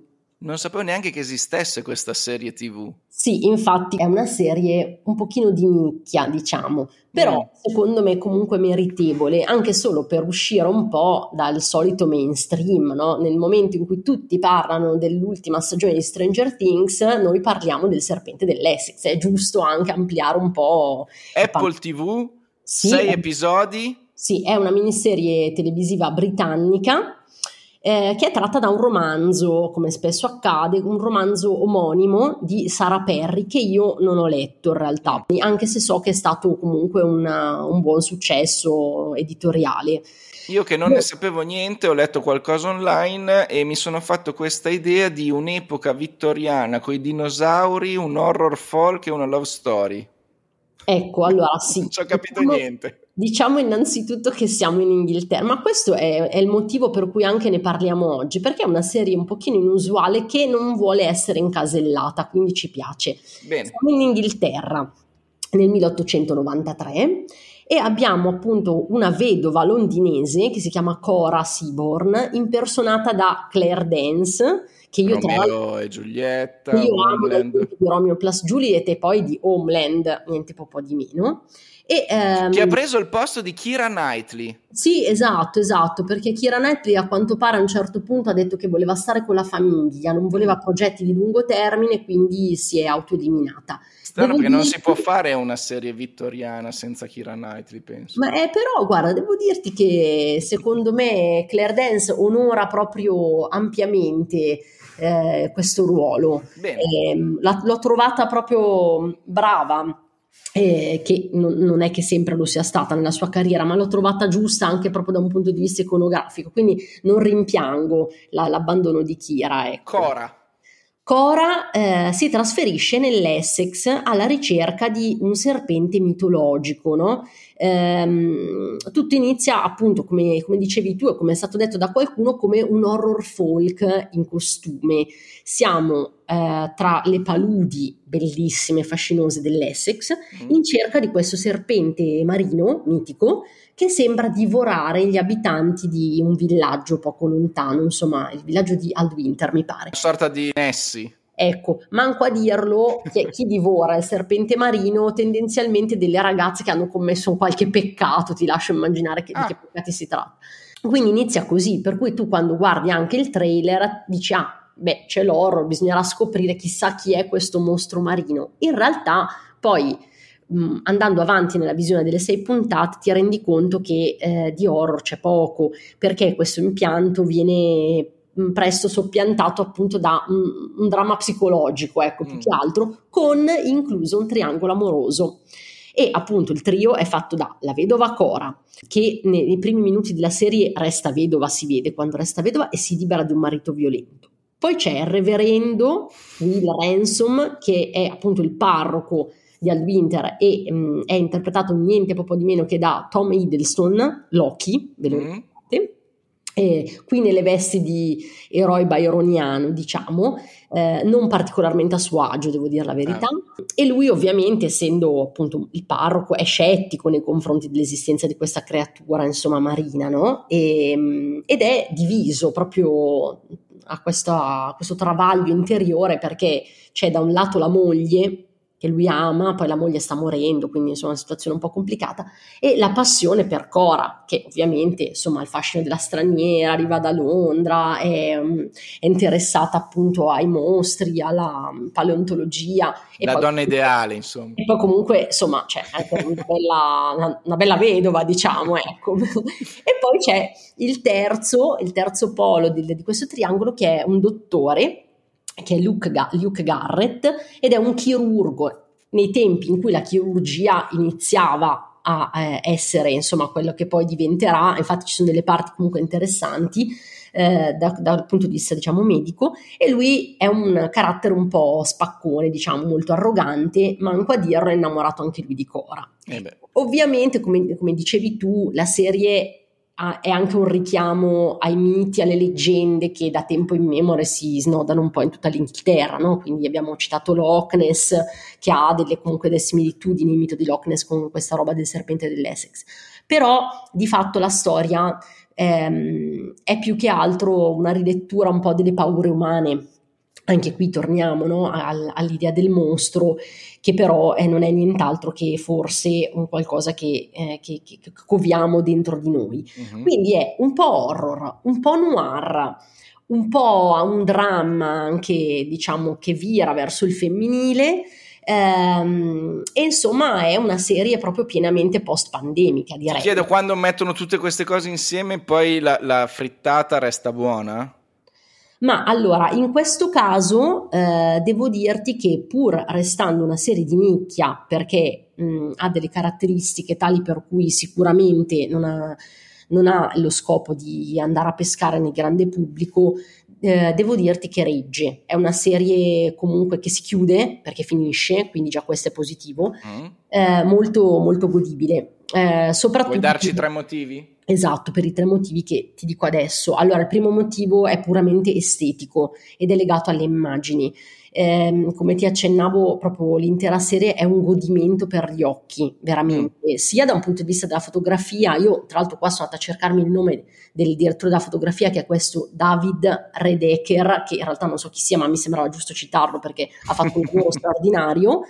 Non sapevo neanche che esistesse questa serie TV. Sì, infatti è una serie un pochino di nicchia, diciamo, però mm. secondo me comunque meritevole, anche solo per uscire un po' dal solito mainstream, no? Nel momento in cui tutti parlano dell'ultima stagione di Stranger Things, noi parliamo del serpente dell'Essex, è giusto anche ampliare un po'. Apple TV sì, Sei episodi? Sì, è una miniserie televisiva britannica eh, che è tratta da un romanzo, come spesso accade, un romanzo omonimo di Sara Perry che io non ho letto in realtà, anche se so che è stato comunque una, un buon successo editoriale. Io che non ne sapevo niente, ho letto qualcosa online e mi sono fatto questa idea di un'epoca vittoriana con i dinosauri, un horror folk e una love story. Ecco, allora sì. non ci ho capito diciamo, niente. Diciamo innanzitutto che siamo in Inghilterra, ma questo è, è, il motivo per cui anche ne parliamo oggi, perché è una serie un pochino inusuale che non vuole essere incasellata, quindi ci piace. Bene. Siamo in Inghilterra nel 1893 e abbiamo appunto una vedova londinese che si chiama Cora Seaborn, impersonata da Claire Dance, che io Romeo tra e Giulietta, io amo di Romeo plus Juliet e poi di Homeland, niente po' di meno. E, ehm, che ha preso il posto di Kira Knightley. Sì, esatto, esatto, perché Kira Knightley a quanto pare a un certo punto ha detto che voleva stare con la famiglia, non voleva progetti di lungo termine, quindi si è autoeliminata. Strano perché dirti... non si può fare una serie vittoriana senza Kira Knightley, penso. Ma è però, guarda, devo dirti che secondo me Claire Dance onora proprio ampiamente eh, questo ruolo. Eh, l'ho trovata proprio brava. Eh, che non, non, è che sempre lo sia stata nella sua carriera, ma l'ho trovata giusta anche proprio da un punto di vista iconografico, quindi non rimpiango la, l'abbandono di Kira. Ecco. Cora. Cora eh, si trasferisce nell'Essex alla ricerca di un serpente mitologico, no? ehm, tutto inizia appunto, come, come, dicevi tu e come è stato detto da qualcuno, come un horror folk in costume. Siamo eh, tra le paludi bellissime e fascinose dell'Essex mm. in cerca di questo serpente marino mitico che sembra divorare gli abitanti di un villaggio poco lontano, insomma il villaggio di Aldwinter mi pare. Una sorta di Nessie. Ecco, manco a dirlo, chi, chi, divora il serpente marino tendenzialmente delle ragazze che hanno commesso qualche peccato, ti lascio immaginare che, ah. di che peccati si tratta. Quindi inizia così, per cui tu quando guardi anche il trailer dici ah, beh c'è l'horror, bisognerà scoprire chissà chi è questo mostro marino. In realtà poi mh, andando avanti nella visione delle sei puntate ti rendi conto che eh, di horror c'è poco, perché questo impianto viene presto soppiantato appunto da un, un dramma psicologico, ecco, più mm. che altro, con incluso un triangolo amoroso. E appunto il trio è fatto da la vedova Cora, che nei, nei primi minuti della serie resta vedova, si vede quando resta vedova e si libera di un marito violento. Poi c'è il reverendo Will Ransom, che è appunto il parroco di Al Winter e mh, mm, è interpretato niente poco di meno che da Tom Hiddleston, Loki, ve lo mm. ricordate? Eh, qui nelle vesti di eroe byroniano, diciamo, eh, non particolarmente a suo agio, devo dire la verità. Ah. E lui, ovviamente, essendo appunto il parroco, è scettico nei confronti dell'esistenza di questa creatura, insomma, marina, no? E, ehm, ed è diviso proprio a, questa, a questo travaglio interiore perché c'è da un lato la moglie che lui ama, poi la moglie sta morendo, quindi insomma una situazione un po' complicata, e la passione per Cora, che ovviamente insomma il fascino della straniera, arriva da Londra, è, è interessata appunto ai mostri, alla paleontologia. la poi, donna ideale, insomma. E poi comunque, insomma, c'è anche una bella, una, una bella vedova, diciamo, ecco. e poi c'è il terzo, il terzo polo di, di questo triangolo che è un dottore che è Luke, Luke Garrett ed è un chirurgo nei tempi in cui la chirurgia iniziava a eh, essere insomma quello che poi diventerà, infatti ci sono delle parti comunque interessanti eh, da, dal punto di vista diciamo medico. E lui è un carattere un po' spaccone diciamo molto arrogante manco a dirlo è innamorato anche lui di Cora. Eh ovviamente come, come dicevi tu la serie è anche un richiamo ai miti, alle leggende che da tempo in memoria si snodano un po' in tutta l'Inghilterra, no? quindi abbiamo citato Loch Ness che ha delle, comunque delle similitudini, il mito di Loch Ness con questa roba del serpente dell'Essex, però di fatto la storia ehm, è più che altro una rilettura un po' delle paure umane, anche qui torniamo no? All, all'idea del mostro che però eh, non è nient'altro che forse un qualcosa che, eh, che, che, coviamo dentro di noi. Uh-huh. Quindi è un po' horror, un po' noir, un po' un dramma anche diciamo che vira verso il femminile. Ehm, e insomma è una serie proprio pienamente post pandemica direi. Ti chiedo quando mettono tutte queste cose insieme poi la, la frittata resta buona? Ma allora, in questo caso eh, devo dirti che pur restando una serie di nicchia, perché mh, ha delle caratteristiche tali per cui sicuramente non ha, non ha lo scopo di andare a pescare nel grande pubblico, eh, devo dirti che regge. È una serie comunque che si chiude perché finisce, quindi già questo è positivo, mm. eh, molto, molto godibile. Eh, soprattutto Vuoi darci tre motivi? Esatto, per i tre motivi che ti dico adesso. Allora, il primo motivo è puramente estetico ed è legato alle immagini. Eh, come ti accennavo, proprio l'intera serie è un godimento per gli occhi, veramente, mm. sia da un punto di vista della fotografia. Io, tra l'altro, qua sono andata a cercarmi il nome del direttore della fotografia, che è questo David Redeker, che in realtà non so chi sia, ma mi sembrava giusto citarlo perché ha fatto un lavoro straordinario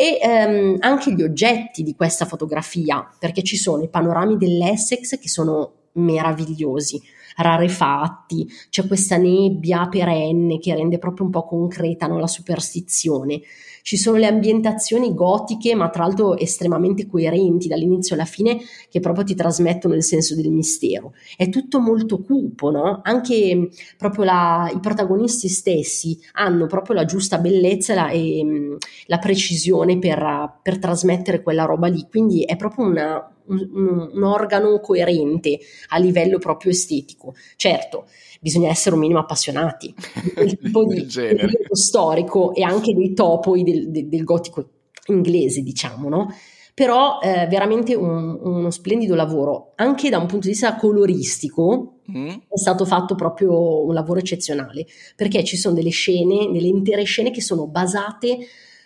e ehm, anche gli oggetti di questa fotografia, perché ci sono i panorami dell'Essex che sono meravigliosi, rarefatti, c'è questa nebbia perenne che rende proprio un po' concreta no, la superstizione. Ci sono le ambientazioni gotiche, ma tra l'altro estremamente coerenti dall'inizio alla fine, che proprio ti trasmettono il senso del mistero. È tutto molto cupo, no? Anche proprio la, i protagonisti stessi hanno proprio la giusta bellezza la, e, la precisione per, per trasmettere quella roba lì. Quindi è proprio una, un, un, organo coerente a livello proprio estetico. Certo, bisogna essere un minimo appassionati del tipo di periodo storico e anche dei topoi del, del, del gotico inglese, diciamo, no? Però eh, veramente un, uno splendido lavoro, anche da un punto di vista coloristico, mm. è stato fatto proprio un lavoro eccezionale, perché ci sono delle scene, delle intere scene che sono basate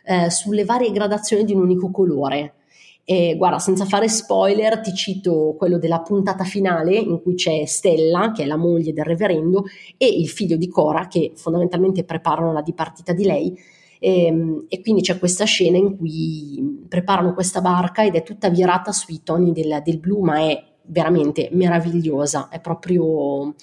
eh, sulle varie gradazioni di un unico colore. E guarda, senza fare spoiler, ti cito quello della puntata finale in cui c'è Stella, che è la moglie del reverendo, e il figlio di Cora, che fondamentalmente preparano la dipartita di lei. E, ehm, e quindi c'è questa scena in cui preparano questa barca ed è tutta virata sui toni del, del blu, ma è veramente meravigliosa, è proprio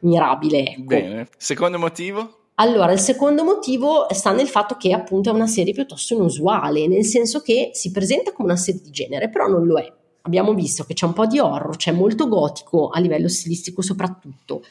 mirabile. Ecco. Bene. Secondo motivo? Allora, il secondo motivo sta nel fatto che appunto è una serie piuttosto inusuale, nel senso che si presenta come una serie di genere, però non lo è. abbiamo visto che c'è un po' di horror, c'è molto gotico a livello stilistico soprattutto,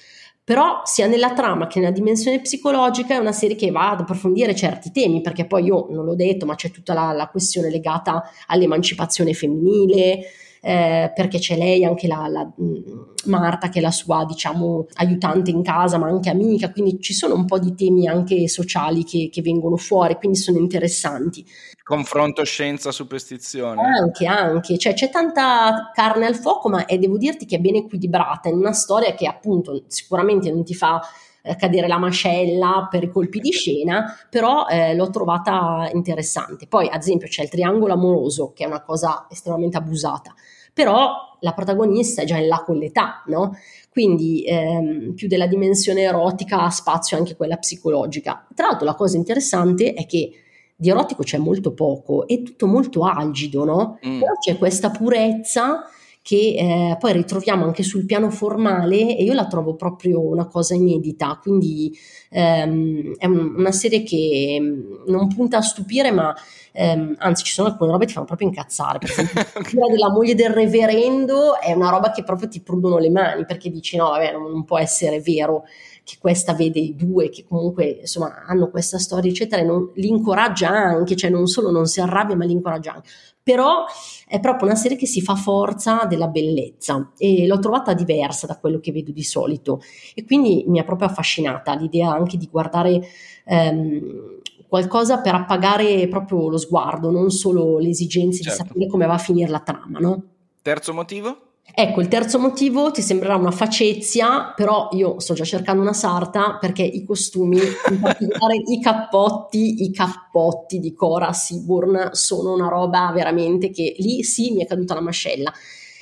però sia nella trama che nella dimensione psicologica è una serie che va ad approfondire certi temi, perché poi io non l'ho detto, ma c'è tutta la, la questione legata all'emancipazione femminile, eh, perché c'è lei, anche la, la mm, Marta, che è la sua, diciamo, aiutante in casa, ma anche amica, quindi ci sono un po' di temi anche sociali che, che vengono fuori, quindi sono interessanti. Confronto scienza-superstizione. Anche, anche, cioè c'è tanta carne al fuoco, ma è, devo dirti che è ben equilibrata, in una storia che appunto sicuramente non ti fa eh, cadere la mascella per i colpi di scena, però eh, l'ho trovata interessante. Poi, ad esempio, c'è il triangolo amoroso, che è una cosa estremamente abusata, però la protagonista è già in là con l'età, no? Quindi ehm, più della dimensione erotica ha spazio anche quella psicologica. Tra l'altro la cosa interessante è che di erotico c'è molto poco, è tutto molto algido, no? Mm. Però c'è questa purezza che eh, poi ritroviamo anche sul piano formale e io la trovo proprio una cosa inedita, quindi ehm, è un, una serie che mm, non punta a stupire, ma ehm, anzi ci sono alcune robe che ti fanno proprio incazzare, per esempio quella della moglie del reverendo è una roba che proprio ti prudono le mani perché dici no, vabbè, non, non può essere vero che questa vede i due, che comunque insomma hanno questa storia, eccetera, e non, li incoraggia anche, cioè non solo non si arrabbia, ma li incoraggia anche. Però è proprio una serie che si fa forza della bellezza e l'ho trovata diversa da quello che vedo di solito e quindi mi ha proprio affascinata l'idea anche di guardare ehm, qualcosa per appagare proprio lo sguardo, non solo le esigenze certo. di sapere come va a finire la trama, no? Terzo motivo? Ecco, il terzo motivo ti sembrerà una facezia, però io sto già cercando una sarta perché i costumi, in particolare i cappotti, i cappotti di Cora Seaborn sono una roba veramente che lì sì mi è caduta la mascella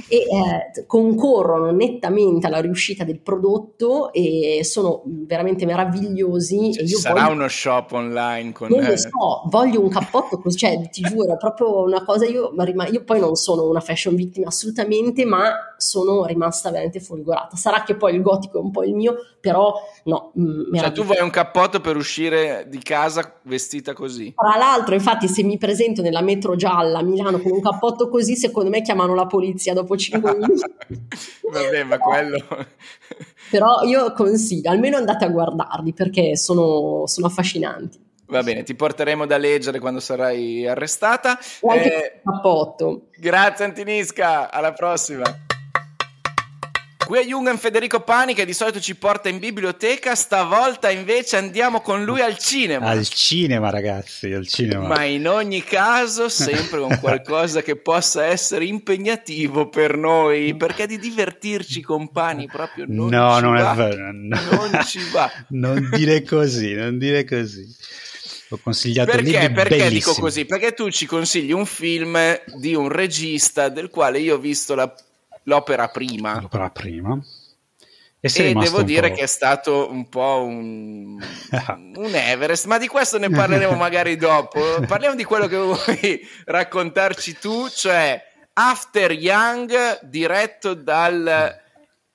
e eh, concorrono nettamente alla riuscita del prodotto e sono veramente meravigliosi. Cioè, ci sarà voglio... uno shop online con... Non lo so, voglio un cappotto così, cioè ti giuro, è proprio una cosa, io, io poi non sono una fashion victim assolutamente, ma sono rimasta veramente folgorata. Sarà che poi il gotico è un po' il mio, però no. Mh, cioè tu vuoi un cappotto per uscire di casa vestita così? Tra l'altro, infatti, se mi presento nella metro gialla a Milano con un cappotto così, secondo me chiamano la polizia dopo 5 minuti. Vabbè, ma quello... però io consiglio, almeno andate a guardarli perché sono, sono affascinanti. Va bene, ti porteremo da leggere quando sarai arrestata. Eh, cappotto. Grazie Antinisca, alla prossima. Qui è Jungen Federico Pani che di solito ci porta in biblioteca, stavolta invece andiamo con lui al cinema. Al cinema ragazzi, al cinema. Ma in ogni caso sempre con qualcosa che possa essere impegnativo per noi, perché di divertirci con Pani proprio non no, ci non va. È vero, no. Non ci va. non dire così, non dire così. Ho consigliato perché, perché bellissimi. dico così? Perché tu ci consigli un film di un regista del quale io ho visto la l'opera prima. L'opera prima. E, e devo dire che è stato un po' un, un, Everest, ma di questo ne parleremo magari dopo. Parliamo di quello che vuoi raccontarci tu, cioè After Young diretto dal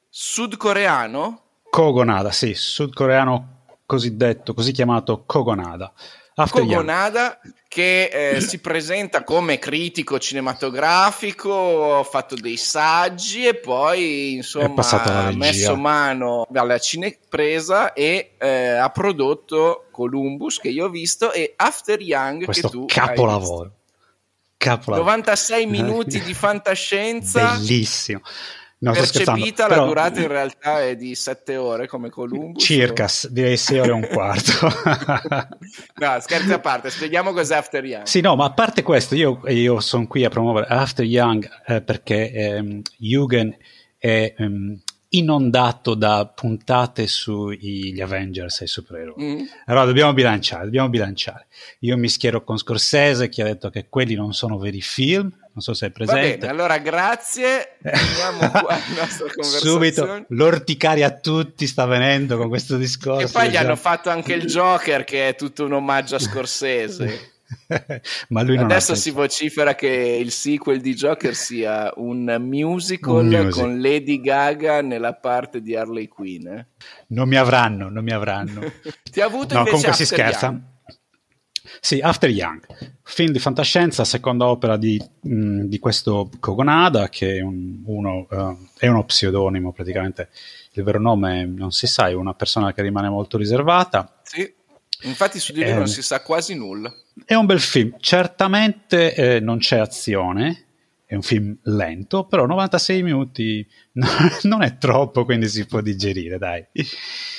sudcoreano? Kogonada, sì, sudcoreano cosiddetto, così chiamato Kogonada. After Kogonada Young. Che eh, si presenta come critico cinematografico, ha fatto dei saggi e poi insomma ha messo mano alla cinepresa e eh, ha prodotto Columbus che io ho visto e After Young Questo che tu capolavoro. Capolavoro. 96 minuti di fantascienza. Bellissimo. No, Percepita la Però... durata in realtà è di 7 ore come Columbus. Circa, o... direi 6 ore e un quarto. no, scherzi a parte, spieghiamo cos'è After Young. Sì, no, ma a parte questo, io, io sono qui a promuovere After Young eh, perché ehm, Jürgen è ehm, inondato da puntate sugli Avengers e i supereroi. Mm. Allora dobbiamo bilanciare, dobbiamo bilanciare. Io mi schiero con Scorsese che ha detto che quelli non sono veri film, non so se è presente. Bene, allora grazie, finiamo qua la nostra conversazione. Subito, l'orticaria a tutti sta venendo con questo discorso. E poi gli hanno fatto anche il Joker che è tutto un omaggio a Scorsese. Ma lui Adesso si vocifera che il sequel di Joker sia un musical, un musical, con Lady Gaga nella parte di Harley Quinn. Eh? Non mi avranno, non mi avranno. Ti ha avuto no, invece comunque si scherza. Young. Sì, After Young, film di fantascienza, seconda opera di, mh, di questo Kogonada, che è, un, uno, uh, è uno pseudonimo praticamente. Il vero nome non si sa, è una persona che rimane molto riservata. Sì, infatti su di lui eh, non si sa quasi nulla. È un bel film, certamente eh, non c'è azione, è un film lento, però 96 minuti non è troppo, quindi si può digerire, dai.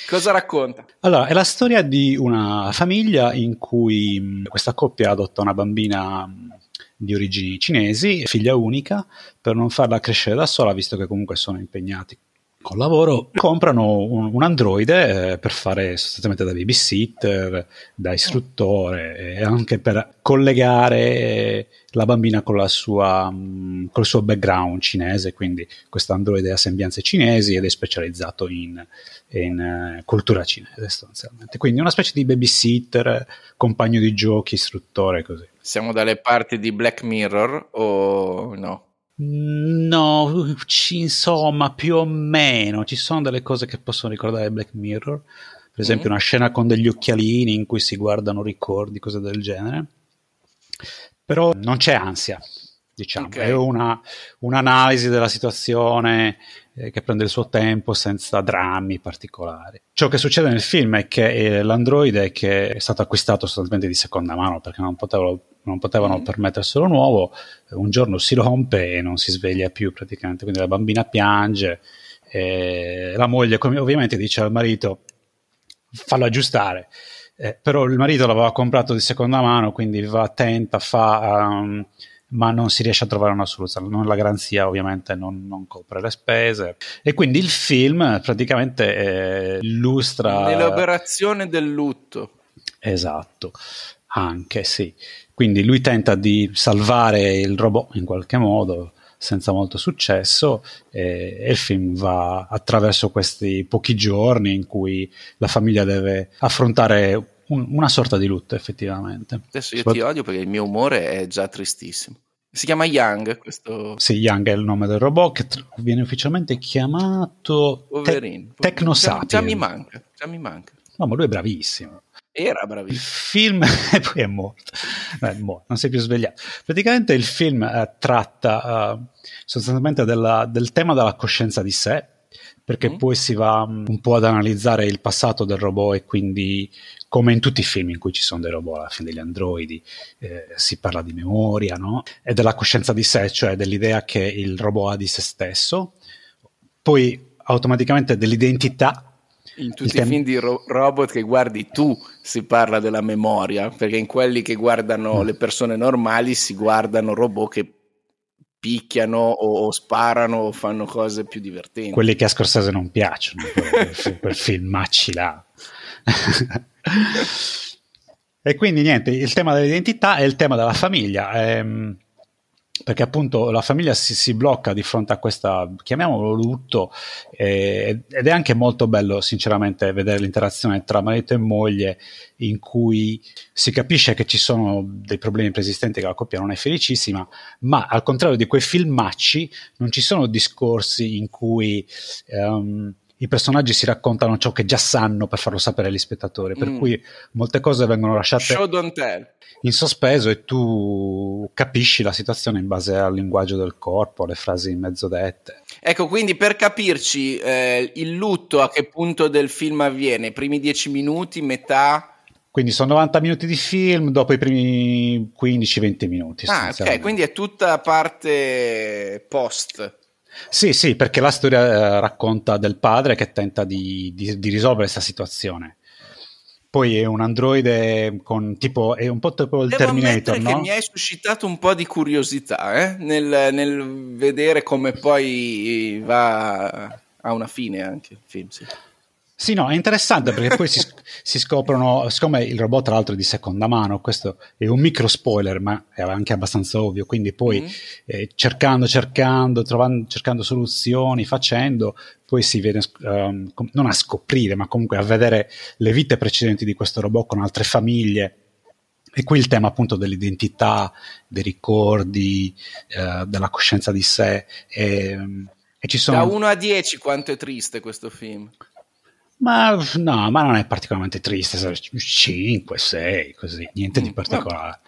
Cosa racconta? Allora, è la storia di una famiglia in cui mm, questa coppia adotta una bambina mm, di origini cinesi, figlia unica, per non farla crescere da sola, visto che comunque sono impegnati col lavoro, comprano un, un androide eh, per fare sostanzialmente da babysitter, da istruttore e anche per collegare la bambina con, sua, mm, col suo background cinese, quindi questo androide ha sembianze cinesi ed è specializzato in, in uh, cultura cinese sostanzialmente. Quindi una specie di babysitter, compagno di giochi, istruttore, così. Siamo dalle parti di Black Mirror o no? No, insomma, più o meno ci sono delle cose che possono ricordare Black Mirror. Per esempio, mm. una scena con degli occhialini in cui si guardano ricordi, cose del genere. Però non c'è ansia, diciamo, okay. è una, un'analisi della situazione eh, che prende il suo tempo senza drammi particolari. Ciò che succede nel film è che eh, l'androide che è stato acquistato sostanzialmente di seconda mano perché non potevano, non potevano mm. permetterselo nuovo, un giorno si rompe e non si sveglia più praticamente, quindi la bambina piange, e la moglie ovviamente dice al marito fallo aggiustare. Eh, però il marito l'aveva comprato di seconda mano, quindi va attenta, fa um, ma non si riesce a trovare una soluzione. Non, la garanzia ovviamente non, non, copre le spese. E quindi il film praticamente eh, illustra... L'elaborazione del lutto. Esatto, anche sì. Quindi lui tenta di salvare il robot in qualche modo senza molto successo e, e, il film va attraverso questi pochi giorni in cui la famiglia deve affrontare un, una sorta di lutto effettivamente. Adesso io ti odio perché il mio umore è già tristissimo. Si chiama Young questo... Sì, Young è il nome del robot che viene ufficialmente chiamato Te- Tecnosapien. Già, già, mi manca, già mi manca. No, ma lui è bravissimo. Era bravissimo. Il film, e poi è morto. È morto, non si è più svegliato. Praticamente il film eh, tratta uh, sostanzialmente della, del tema della coscienza di sé, perché mm. poi si va um, un po' ad analizzare il passato del robot e quindi come in tutti i film in cui ci sono dei robot, alla fine degli androidi, eh, si parla di memoria, no? E della coscienza di sé, cioè dell'idea che il robot ha di se stesso, poi automaticamente dell'identità. In tutti i film di ro- robot che guardi tu si parla della memoria, perché in quelli che guardano mm. le persone normali si guardano robot che picchiano o, o, sparano o fanno cose più divertenti. Quelli che a Scorsese non piacciono, quel, quel filmacci là. e quindi niente, il tema dell'identità è il tema della famiglia. Ehm, perché appunto la famiglia si, si, blocca di fronte a questa, chiamiamolo lutto, eh, ed è anche molto bello sinceramente vedere l'interazione tra marito e moglie in cui si capisce che ci sono dei problemi preesistenti, che la coppia non è felicissima, ma al contrario di quei filmacci non ci sono discorsi in cui... Um, i personaggi si raccontano ciò che già sanno per farlo sapere agli spettatori, per mm. cui molte cose vengono lasciate in sospeso e tu capisci la situazione in base al linguaggio del corpo, alle frasi in mezzo dette. Ecco, quindi per capirci eh, il lutto a che punto del film avviene? I primi dieci minuti, metà? Quindi sono 90 minuti di film dopo i primi 15-20 minuti. Ah, ok, quindi è tutta parte post. Sì, sì, perché la storia eh, racconta del padre che tenta di, di, di risolvere questa situazione. Poi è un androide con tipo, è un po' tipo il Devo Terminator, no? che mi hai suscitato un po' di curiosità eh? nel, nel, vedere come poi va a una fine anche il film, sì. Sì, no, è interessante perché poi si, si, scoprono, siccome il robot tra l'altro è di seconda mano, questo è un micro spoiler, ma è anche abbastanza ovvio, quindi poi mm. eh, cercando, cercando, trovando, cercando soluzioni, facendo, poi si viene um, non a scoprire, ma comunque a vedere le vite precedenti di questo robot con altre famiglie. E qui il tema appunto dell'identità, dei ricordi, eh, della coscienza di sé. E, e ci sono... Da 1 a 10 quanto è triste questo film? Ma no, ma non è particolarmente triste, 5, 6, così, niente di Mm, particolare.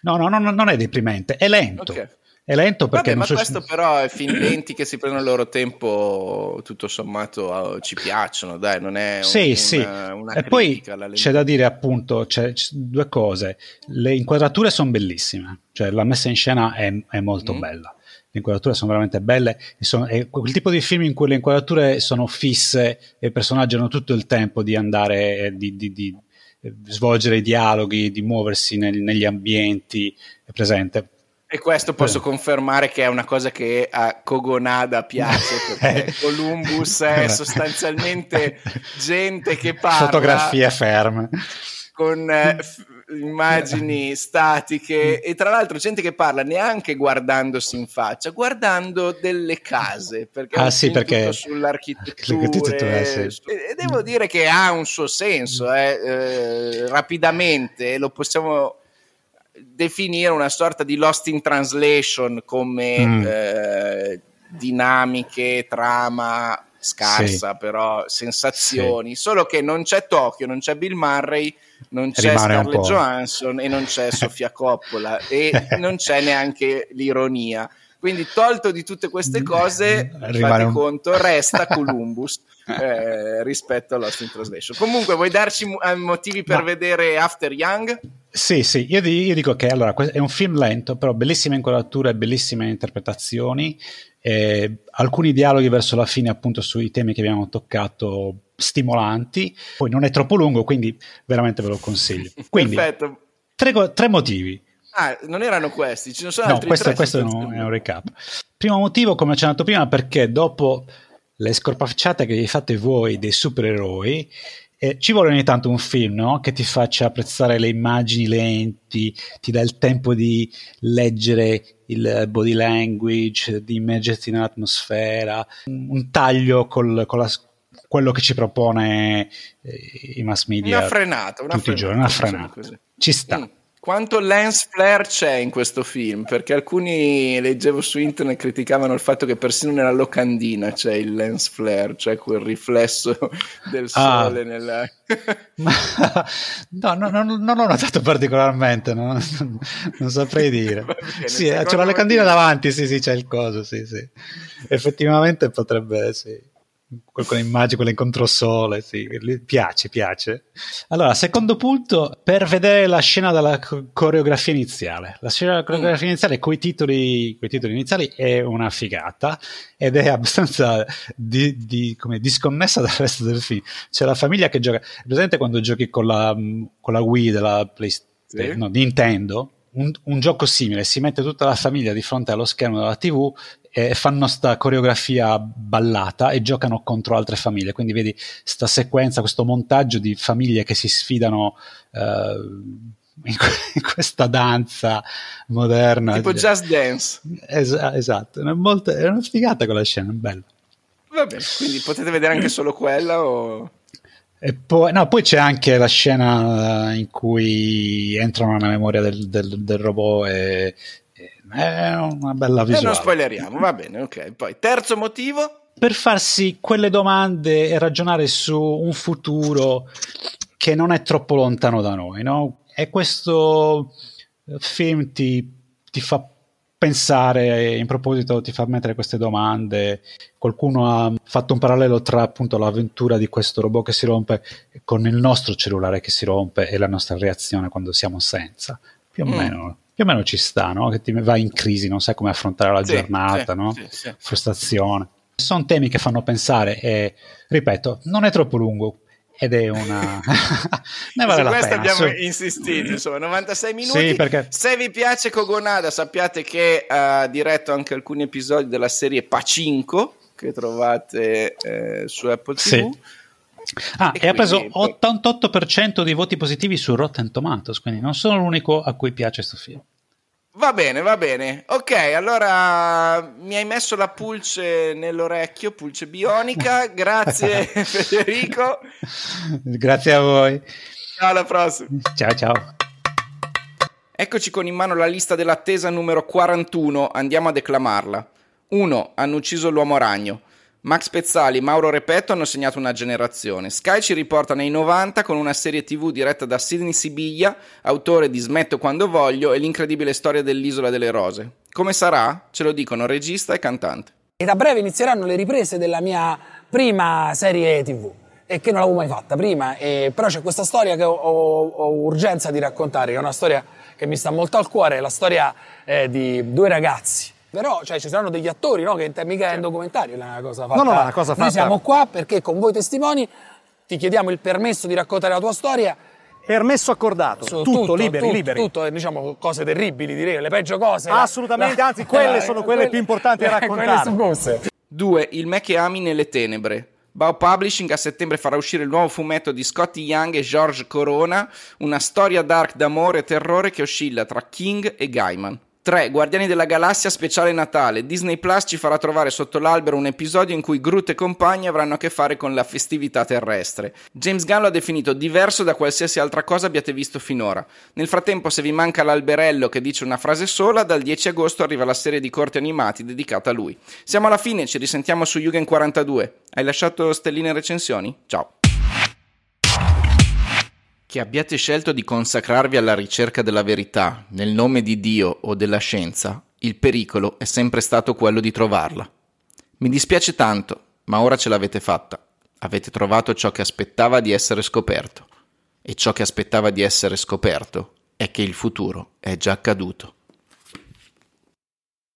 No, no, no, no, non è deprimente, è lento. Ok. È lento perché Vabbè, ma non so questo però è film lenti che si prendono il loro tempo, tutto sommato ci piacciono, dai, non è un- Sì, una, sì. una e poi c'è da dire appunto c'è, c'è due cose. Le inquadrature sono bellissime, cioè la messa in scena è, è molto Mm. bella. Le inquadrature sono veramente belle. Sono, è quel tipo di film in cui le inquadrature sono fisse e i personaggi hanno tutto il tempo di andare, eh, di, di- di, eh, svolgere i dialoghi, di muoversi nel- negli ambienti. È presente. E questo posso Però- confermare che è una cosa che a Kogonada piace, perché Eh. Columbus è sostanzialmente gente che parla Fotografie ferme. con eh, f- immagini statiche e tra l'altro gente che parla neanche guardandosi in faccia, guardando delle case, perché Ah, sì, perché- sull'architettura. l'architettura, sì. E e devo dire che ha un suo senso, eh, eh, rapidamente lo possiamo definire una sorta di Lost in Translation come Mm. eh, dinamiche, trama scarsa, però sensazioni. Solo che non c'è Tokyo, non c'è Bill Murray, non c'è Rimane Scarlett. Johansson e non c'è Sofia Coppola e non c'è neanche l'ironia. Quindi, tolto di tutte queste cose, fate un- conto, resta Columbus eh, rispetto a Lost in Translation. Comunque, vuoi darci eh, motivi per Ma- vedere After Young? Sì, sì, io, io dico che allora è un film lento, però bellissime inquadrature, bellissime interpretazioni, eh, alcuni dialoghi verso la fine appunto sui temi che abbiamo toccato stimolanti, poi non è troppo lungo, quindi veramente ve lo consiglio. Quindi, Perfetto. tre, tre motivi. Ah, non erano questi, ne sono No, altri questo, tre. questo è un, è un recap. Primo motivo, come ho accennato prima, perché dopo le scorpacciate che vi fate voi dei supereroi, eh, ci vuole ogni tanto un film no? che ti faccia apprezzare le immagini lenti, ti dà il tempo di leggere il body language, di immergerti nell'atmosfera, un un taglio col- con la quello che ci propone eh, i mass media Una frenata, una tutti i frenata, giorni, una diciamo frenata. Ci sta. Mm. Quanto lens flare c'è in questo film? Perché alcuni leggevo su internet criticavano il fatto che persino nella locandina c'è il lens flare, cioè quel riflesso del Ah. sole nella... Ma- no, no, no, non l'ho notato particolarmente, no? non, saprei dire. Bene, sì, eh, c'è la locandina davanti, sì, sì, c'è il coso, sì, sì. Effettivamente potrebbe, sì. Que- Quelle immagini, quelle in controsole, sì, piace, piace. Allora, secondo punto, per vedere la scena della co- coreografia iniziale. La scena della coreografia iniziale coi titoli, coi titoli iniziali è una figata ed è abbastanza di- di- come disconnessa dal resto del film. C'è la famiglia che gioca. Presente quando giochi con la, con la Wii della PlayStation, Sì. no, Nintendo? Un, un gioco simile, si mette tutta la famiglia di fronte allo schermo della TV e fanno sta coreografia ballata e giocano contro altre famiglie. Quindi vedi sta sequenza, questo montaggio di famiglie che si sfidano eh, in, que- in questa danza moderna. tipo Just Dance. Es- esatto, è, molto, è una figata quella scena, è bella. Va bene, quindi potete vedere anche solo quella o... Poi, no, poi c'è anche la scena eh, in cui entrano nella memoria del, del- del robot e è una bella E visuale. non spoileriamo, va bene, ok. Poi, terzo motivo? per farsi quelle domande e ragionare su un futuro che non è troppo lontano da noi, no? E questo film ti, ti fa pensare, in proposito ti fa mettere queste domande. Qualcuno ha fatto un parallelo tra appunto l'avventura di questo robot che si rompe con il nostro cellulare che si rompe e la nostra reazione quando siamo senza. Più o Mm. meno. Più o meno ci sta, no? Che ti vai in crisi, non sai come affrontare la Sì, giornata, sì, no? sì, frustrazione. Sono temi che fanno pensare e, ripeto, non è troppo lungo ed è una... ne vale Su questo pena. abbiamo su. insistito, insomma, 96 minuti. Sì, perché... Se vi piace Kogonada, sappiate che ha diretto anche alcuni episodi della serie Pacinco che trovate eh, su Apple TV. Sì. Ah, E e ha preso quindi- 88% di voti positivi su Rotten Tomatoes, quindi non sono l'unico a cui piace questo film. Va bene, va bene. Ok, allora mi hai messo la pulce nell'orecchio, pulce bionica. Grazie Federico. Grazie a voi. Ciao, alla prossima. Ciao ciao. Eccoci con in mano la lista dell'attesa numero 41, andiamo a declamarla. 1. Hanno ucciso l'uomo ragno. Max Pezzali Mauro Repetto hanno segnato una generazione. Sky ci riporta nei 90 con una serie tv diretta da Sidney Sibiglia, autore di Smetto quando voglio e l'incredibile storia dell'Isola delle Rose. Come sarà? Ce lo dicono regista e cantante. E da breve inizieranno le riprese della mia prima serie tv e che non l'avevo mai fatta prima, e, però c'è questa storia che ho, ho, ho, urgenza di raccontare, che è una storia che mi sta molto al cuore, è la storia eh, di due ragazzi però cioè, ci saranno degli attori, no? Che mica è un documentario, è una cosa fatta. No, no, una cosa fatta. Noi siamo qua perché con voi testimoni ti chiediamo il permesso di raccontare la tua storia. Permesso accordato, tutto, tutto, liberi, tutto, liberi. Tutto, diciamo, cose terribili, direi, le peggio cose. Assolutamente, la, anzi, quelle sono quelle, quelle più importanti da raccontare. Due, Il me che ami nelle tenebre. Bao Publishing a settembre farà uscire il nuovo fumetto di Scotty Young e George Corona, una storia dark d'amore e terrore che oscilla tra King e Gaiman. 3. Guardiani della Galassia speciale Natale. Disney Plus ci farà trovare sotto l'albero un episodio in cui Groot e compagni avranno a che fare con la festività terrestre. James Gunn lo ha definito diverso da qualsiasi altra cosa abbiate visto finora. Nel frattempo, se vi manca l'alberello che dice una frase sola, dal 10 agosto arriva la serie di corti animati dedicata a lui. Siamo alla fine, ci risentiamo su Yugen 42. Hai lasciato stelline e recensioni? Ciao. Che abbiate scelto di consacrarvi alla ricerca della verità nel nome di Dio o della scienza, il pericolo è sempre stato quello di trovarla. Mi dispiace tanto, ma ora ce l'avete fatta. Avete trovato ciò che aspettava di essere scoperto. E ciò che aspettava di essere scoperto è che il futuro è già accaduto.